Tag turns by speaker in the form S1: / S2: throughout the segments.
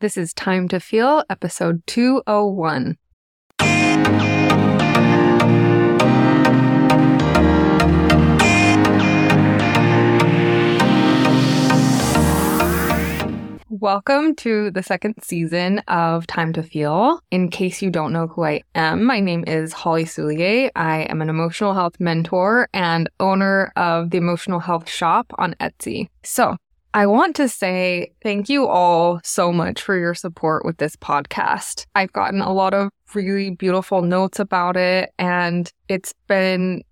S1: This is Time to Feel, episode 201. Welcome to the second season of Time to Feel. In case you don't know who I am, my name is Holly Soulié. I am an emotional health mentor and owner of the Emotional Health Shop on Etsy. So, I want to say thank you all so much for your support with this podcast. I've gotten a lot of really beautiful notes about it, and it's been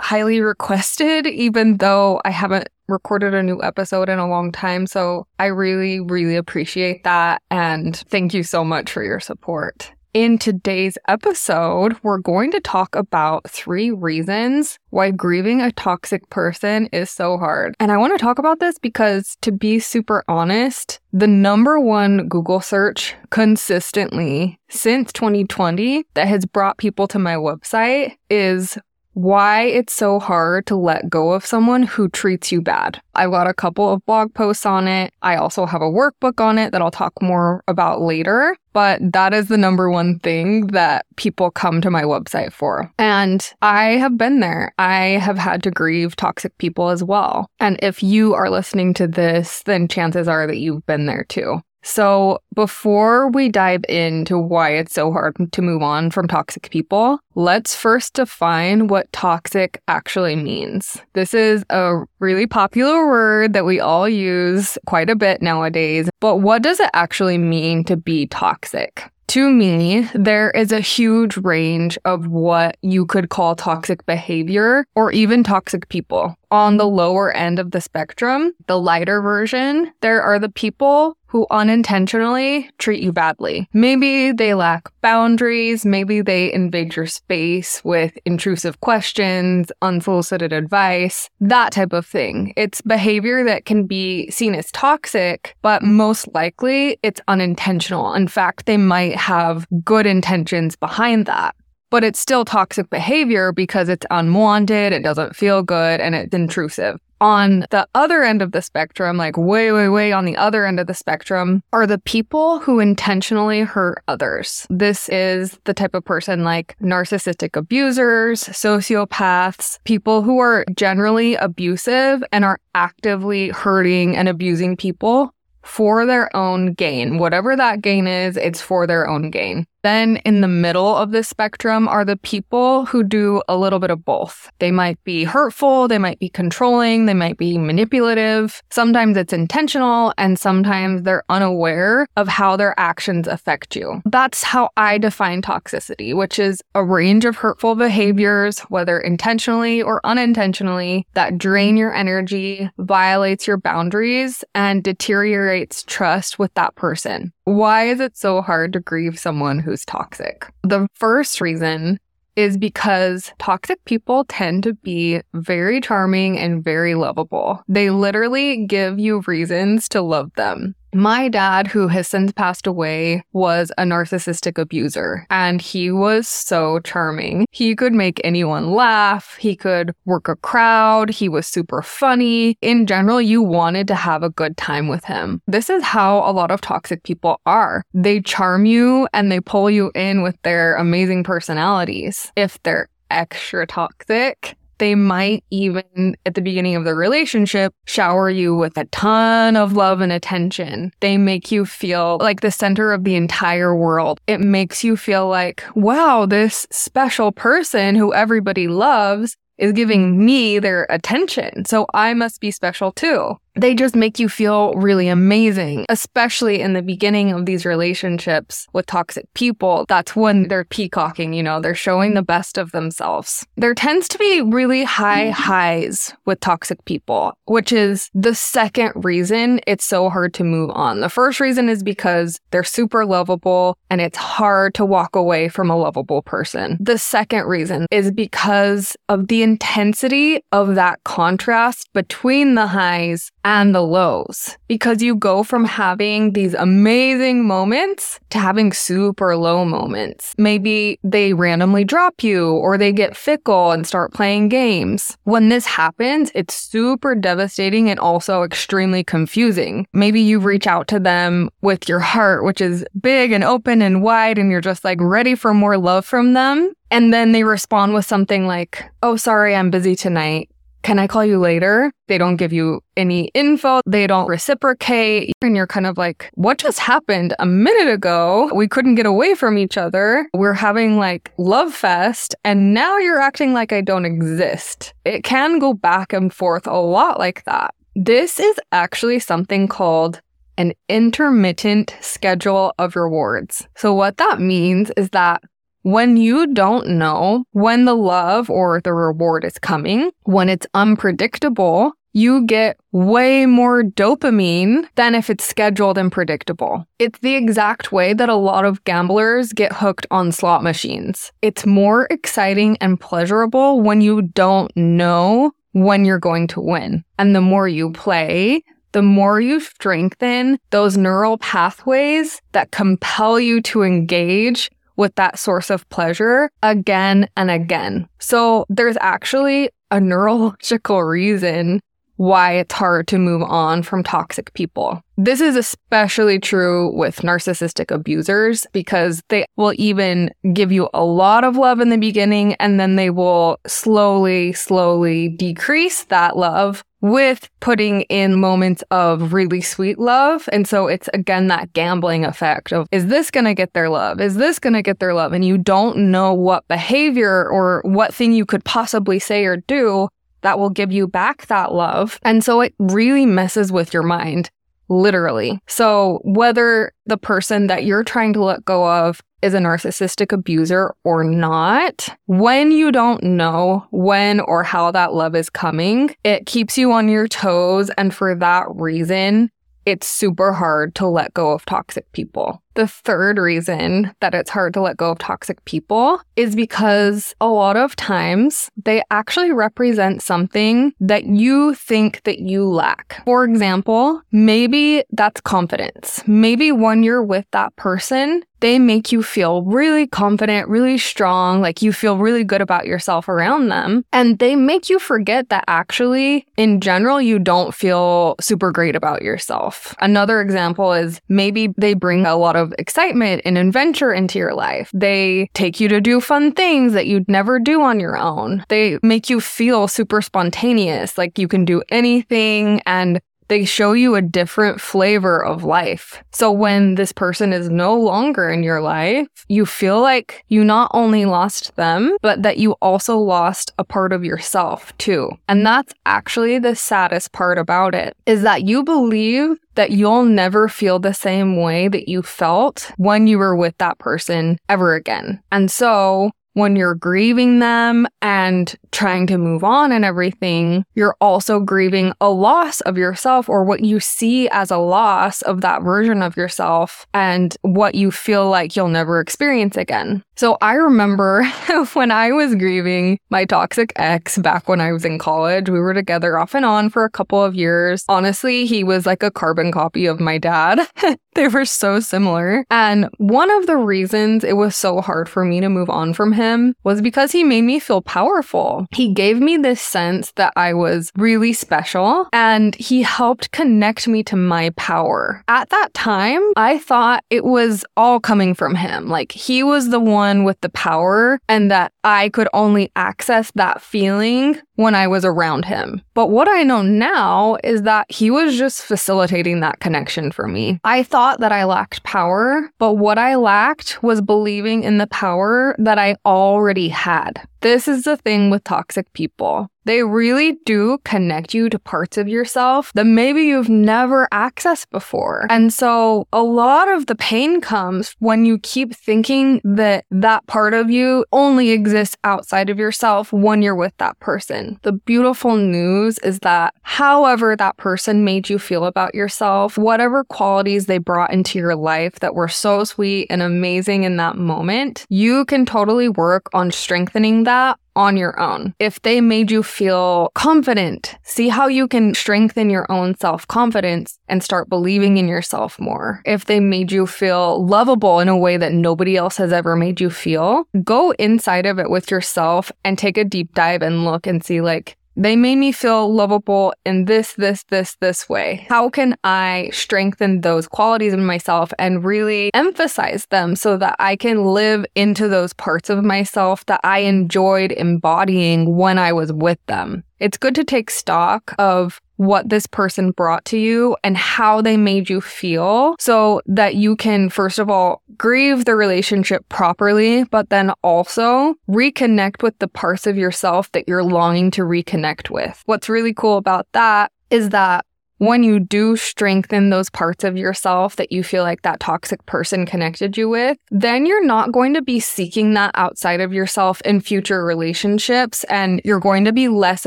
S1: highly requested, even though I haven't recorded a new episode in a long time. So I really, really appreciate that. And thank you so much for your support. In today's episode, we're going to talk about three reasons why grieving a toxic person is so hard. And I want to talk about this because, to be super honest, the number one Google search consistently since 2020 that has brought people to my website is why it's so hard to let go of someone who treats you bad. I've got a couple of blog posts on it. I also have a workbook on it that I'll talk more about later. But that is the number one thing that people come to my website for. And I have been there. I have had to grieve toxic people as well. And if you are listening to this, then chances are that you've been there too. So, before we dive into why it's so hard to move on from toxic people, let's first define what toxic actually means. This is a really popular word that we all use quite a bit nowadays, but what does it actually mean to be toxic? To me, there is a huge range of what you could call toxic behavior or even toxic people. On the lower end of the spectrum, the lighter version, there are the people who unintentionally treat you badly. Maybe they lack boundaries, maybe they invade your space with intrusive questions, unsolicited advice, that type of thing. It's behavior that can be seen as toxic, but most likely it's unintentional. In fact, they might have good intentions behind that but it's still toxic behavior because it's unwanted, it doesn't feel good, and it's intrusive. On the other end of the spectrum, like way, way, way on the other end of the spectrum, are the people who intentionally hurt others. This is the type of person like narcissistic abusers, sociopaths, people who are generally abusive and are actively hurting and abusing people for their own gain. Whatever that gain is, it's for their own gain. Then in the middle of the spectrum are the people who do a little bit of both. They might be hurtful, they might be controlling, they might be manipulative. Sometimes it's intentional, and sometimes they're unaware of how their actions affect you. That's how I define toxicity, which is a range of hurtful behaviors, whether intentionally or unintentionally, that drain your energy, violates your boundaries, and deteriorates trust with that person. Why is it so hard to grieve someone who's toxic? The first reason is because toxic people tend to be very charming and very lovable. They literally give you reasons to love them. My dad, who has since passed away, was a narcissistic abuser and he was so charming. He could make anyone laugh. He could work a crowd. He was super funny. In general, you wanted to have a good time with him. This is how a lot of toxic people are. They charm you and they pull you in with their amazing personalities. If they're extra toxic, they might even, at the beginning of the relationship, shower you with a ton of love and attention. They make you feel like the center of the entire world. It makes you feel like, wow, this special person who everybody loves is giving me their attention. So I must be special too they just make you feel really amazing, especially in the beginning of these relationships with toxic people. That's when they're peacocking, you know, they're showing the best of themselves. There tends to be really high mm-hmm. highs with toxic people, which is the second reason it's so hard to move on. The first reason is because they're super lovable and it's hard to walk away from a lovable person. The second reason is because of the intensity of that contrast between the highs and the lows because you go from having these amazing moments to having super low moments. Maybe they randomly drop you or they get fickle and start playing games. When this happens, it's super devastating and also extremely confusing. Maybe you reach out to them with your heart, which is big and open and wide, and you're just like ready for more love from them. And then they respond with something like, Oh, sorry, I'm busy tonight. Can I call you later? They don't give you any info. They don't reciprocate. And you're kind of like, what just happened a minute ago? We couldn't get away from each other. We're having like love fest. And now you're acting like I don't exist. It can go back and forth a lot like that. This is actually something called an intermittent schedule of rewards. So what that means is that when you don't know when the love or the reward is coming, when it's unpredictable, you get way more dopamine than if it's scheduled and predictable. It's the exact way that a lot of gamblers get hooked on slot machines. It's more exciting and pleasurable when you don't know when you're going to win. And the more you play, the more you strengthen those neural pathways that compel you to engage with that source of pleasure again and again. So there's actually a neurological reason why it's hard to move on from toxic people. This is especially true with narcissistic abusers because they will even give you a lot of love in the beginning and then they will slowly, slowly decrease that love with putting in moments of really sweet love. And so it's again that gambling effect of is this going to get their love? Is this going to get their love? And you don't know what behavior or what thing you could possibly say or do that will give you back that love. And so it really messes with your mind, literally. So whether the person that you're trying to let go of is a narcissistic abuser or not, when you don't know when or how that love is coming, it keeps you on your toes. And for that reason, it's super hard to let go of toxic people. The third reason that it's hard to let go of toxic people is because a lot of times they actually represent something that you think that you lack. For example, maybe that's confidence. Maybe when you're with that person, they make you feel really confident, really strong, like you feel really good about yourself around them. And they make you forget that actually, in general, you don't feel super great about yourself. Another example is maybe they bring a lot of of excitement and adventure into your life. They take you to do fun things that you'd never do on your own. They make you feel super spontaneous, like you can do anything and they show you a different flavor of life. So when this person is no longer in your life, you feel like you not only lost them, but that you also lost a part of yourself too. And that's actually the saddest part about it is that you believe that you'll never feel the same way that you felt when you were with that person ever again. And so when you're grieving them and trying to move on and everything, you're also grieving a loss of yourself or what you see as a loss of that version of yourself and what you feel like you'll never experience again. So I remember when I was grieving my toxic ex back when I was in college, we were together off and on for a couple of years. Honestly, he was like a carbon copy of my dad. they were so similar. And one of the reasons it was so hard for me to move on from him was because he made me feel powerful. He gave me this sense that I was really special and he helped connect me to my power. At that time, I thought it was all coming from him. Like he was the one with the power and that I could only access that feeling when I was around him. But what I know now is that he was just facilitating that connection for me. I thought that I lacked power, but what I lacked was believing in the power that I already had. This is the thing with toxic people. They really do connect you to parts of yourself that maybe you've never accessed before. And so a lot of the pain comes when you keep thinking that that part of you only exists outside of yourself when you're with that person. The beautiful news is that however that person made you feel about yourself, whatever qualities they brought into your life that were so sweet and amazing in that moment, you can totally work on strengthening that on your own. If they made you feel confident, see how you can strengthen your own self confidence and start believing in yourself more. If they made you feel lovable in a way that nobody else has ever made you feel, go inside of it with yourself and take a deep dive and look and see like, they made me feel lovable in this, this, this, this way. How can I strengthen those qualities in myself and really emphasize them so that I can live into those parts of myself that I enjoyed embodying when I was with them? It's good to take stock of what this person brought to you and how they made you feel so that you can, first of all, grieve the relationship properly, but then also reconnect with the parts of yourself that you're longing to reconnect with. What's really cool about that is that when you do strengthen those parts of yourself that you feel like that toxic person connected you with, then you're not going to be seeking that outside of yourself in future relationships. And you're going to be less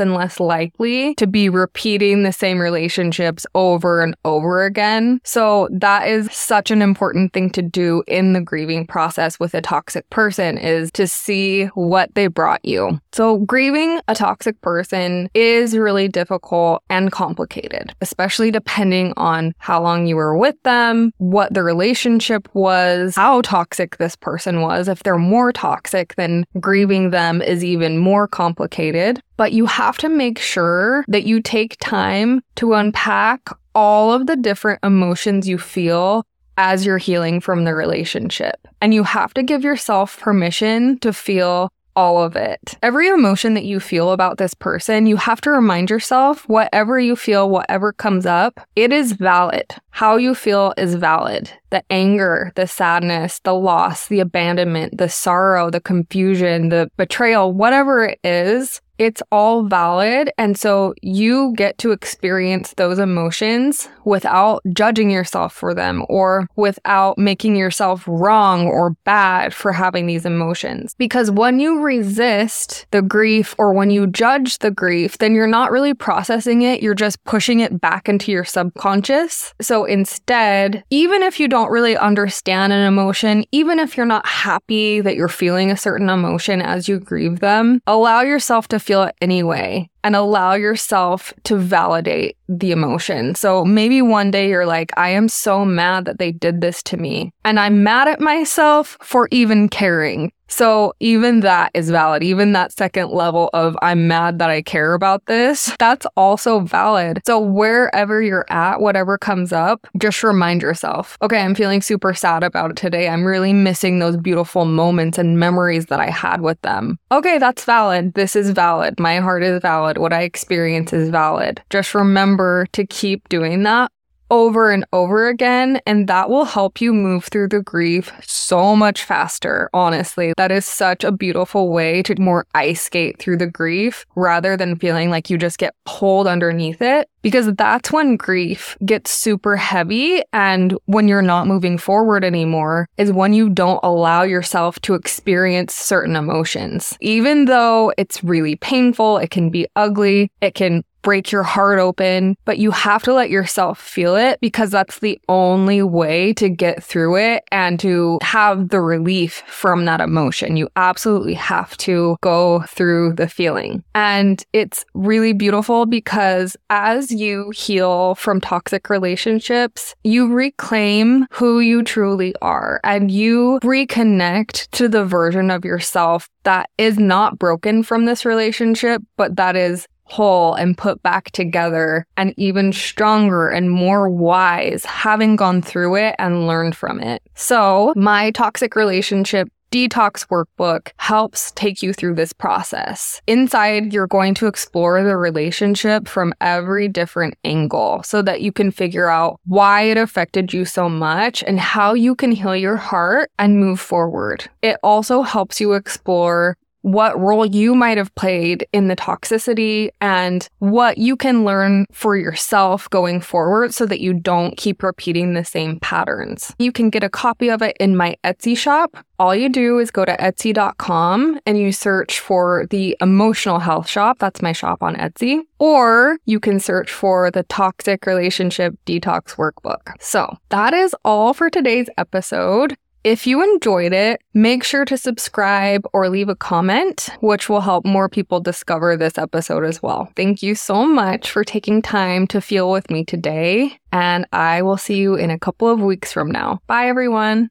S1: and less likely to be repeating the same relationships over and over again. So that is such an important thing to do in the grieving process with a toxic person is to see what they brought you. So grieving a toxic person is really difficult and complicated, especially especially depending on how long you were with them, what the relationship was, how toxic this person was. If they're more toxic, then grieving them is even more complicated. But you have to make sure that you take time to unpack all of the different emotions you feel as you're healing from the relationship. And you have to give yourself permission to feel all of it. Every emotion that you feel about this person, you have to remind yourself whatever you feel, whatever comes up, it is valid. How you feel is valid. The anger, the sadness, the loss, the abandonment, the sorrow, the confusion, the betrayal, whatever it is, it's all valid. And so you get to experience those emotions without judging yourself for them or without making yourself wrong or bad for having these emotions. Because when you resist the grief or when you judge the grief, then you're not really processing it. You're just pushing it back into your subconscious. So instead, even if you don't really understand an emotion, even if you're not happy that you're feeling a certain emotion as you grieve them, allow yourself to feel it anyway and allow yourself to validate the emotion. So maybe one day you're like, I am so mad that they did this to me. And I'm mad at myself for even caring. So even that is valid. Even that second level of I'm mad that I care about this, that's also valid. So wherever you're at, whatever comes up, just remind yourself, okay, I'm feeling super sad about it today. I'm really missing those beautiful moments and memories that I had with them. Okay, that's valid. This is valid. My heart is valid. What I experience is valid. Just remember to keep doing that over and over again. And that will help you move through the grief so much faster, honestly. That is such a beautiful way to more ice skate through the grief rather than feeling like you just get pulled underneath it. Because that's when grief gets super heavy. And when you're not moving forward anymore, is when you don't allow yourself to experience certain emotions. Even though it's really painful, it can be ugly, it can break your heart open, but you have to let yourself feel it because that's the only way to get through it and to have the relief from that emotion. You absolutely have to go through the feeling. And it's really beautiful because as you heal from toxic relationships, you reclaim who you truly are and you reconnect to the version of yourself that is not broken from this relationship, but that is whole and put back together and even stronger and more wise having gone through it and learned from it. So my toxic relationship Detox Workbook helps take you through this process. Inside, you're going to explore the relationship from every different angle so that you can figure out why it affected you so much and how you can heal your heart and move forward. It also helps you explore what role you might have played in the toxicity and what you can learn for yourself going forward so that you don't keep repeating the same patterns. You can get a copy of it in my Etsy shop. All you do is go to etsy.com and you search for the emotional health shop. That's my shop on Etsy. Or you can search for the toxic relationship detox workbook. So that is all for today's episode. If you enjoyed it, make sure to subscribe or leave a comment, which will help more people discover this episode as well. Thank you so much for taking time to feel with me today, and I will see you in a couple of weeks from now. Bye, everyone.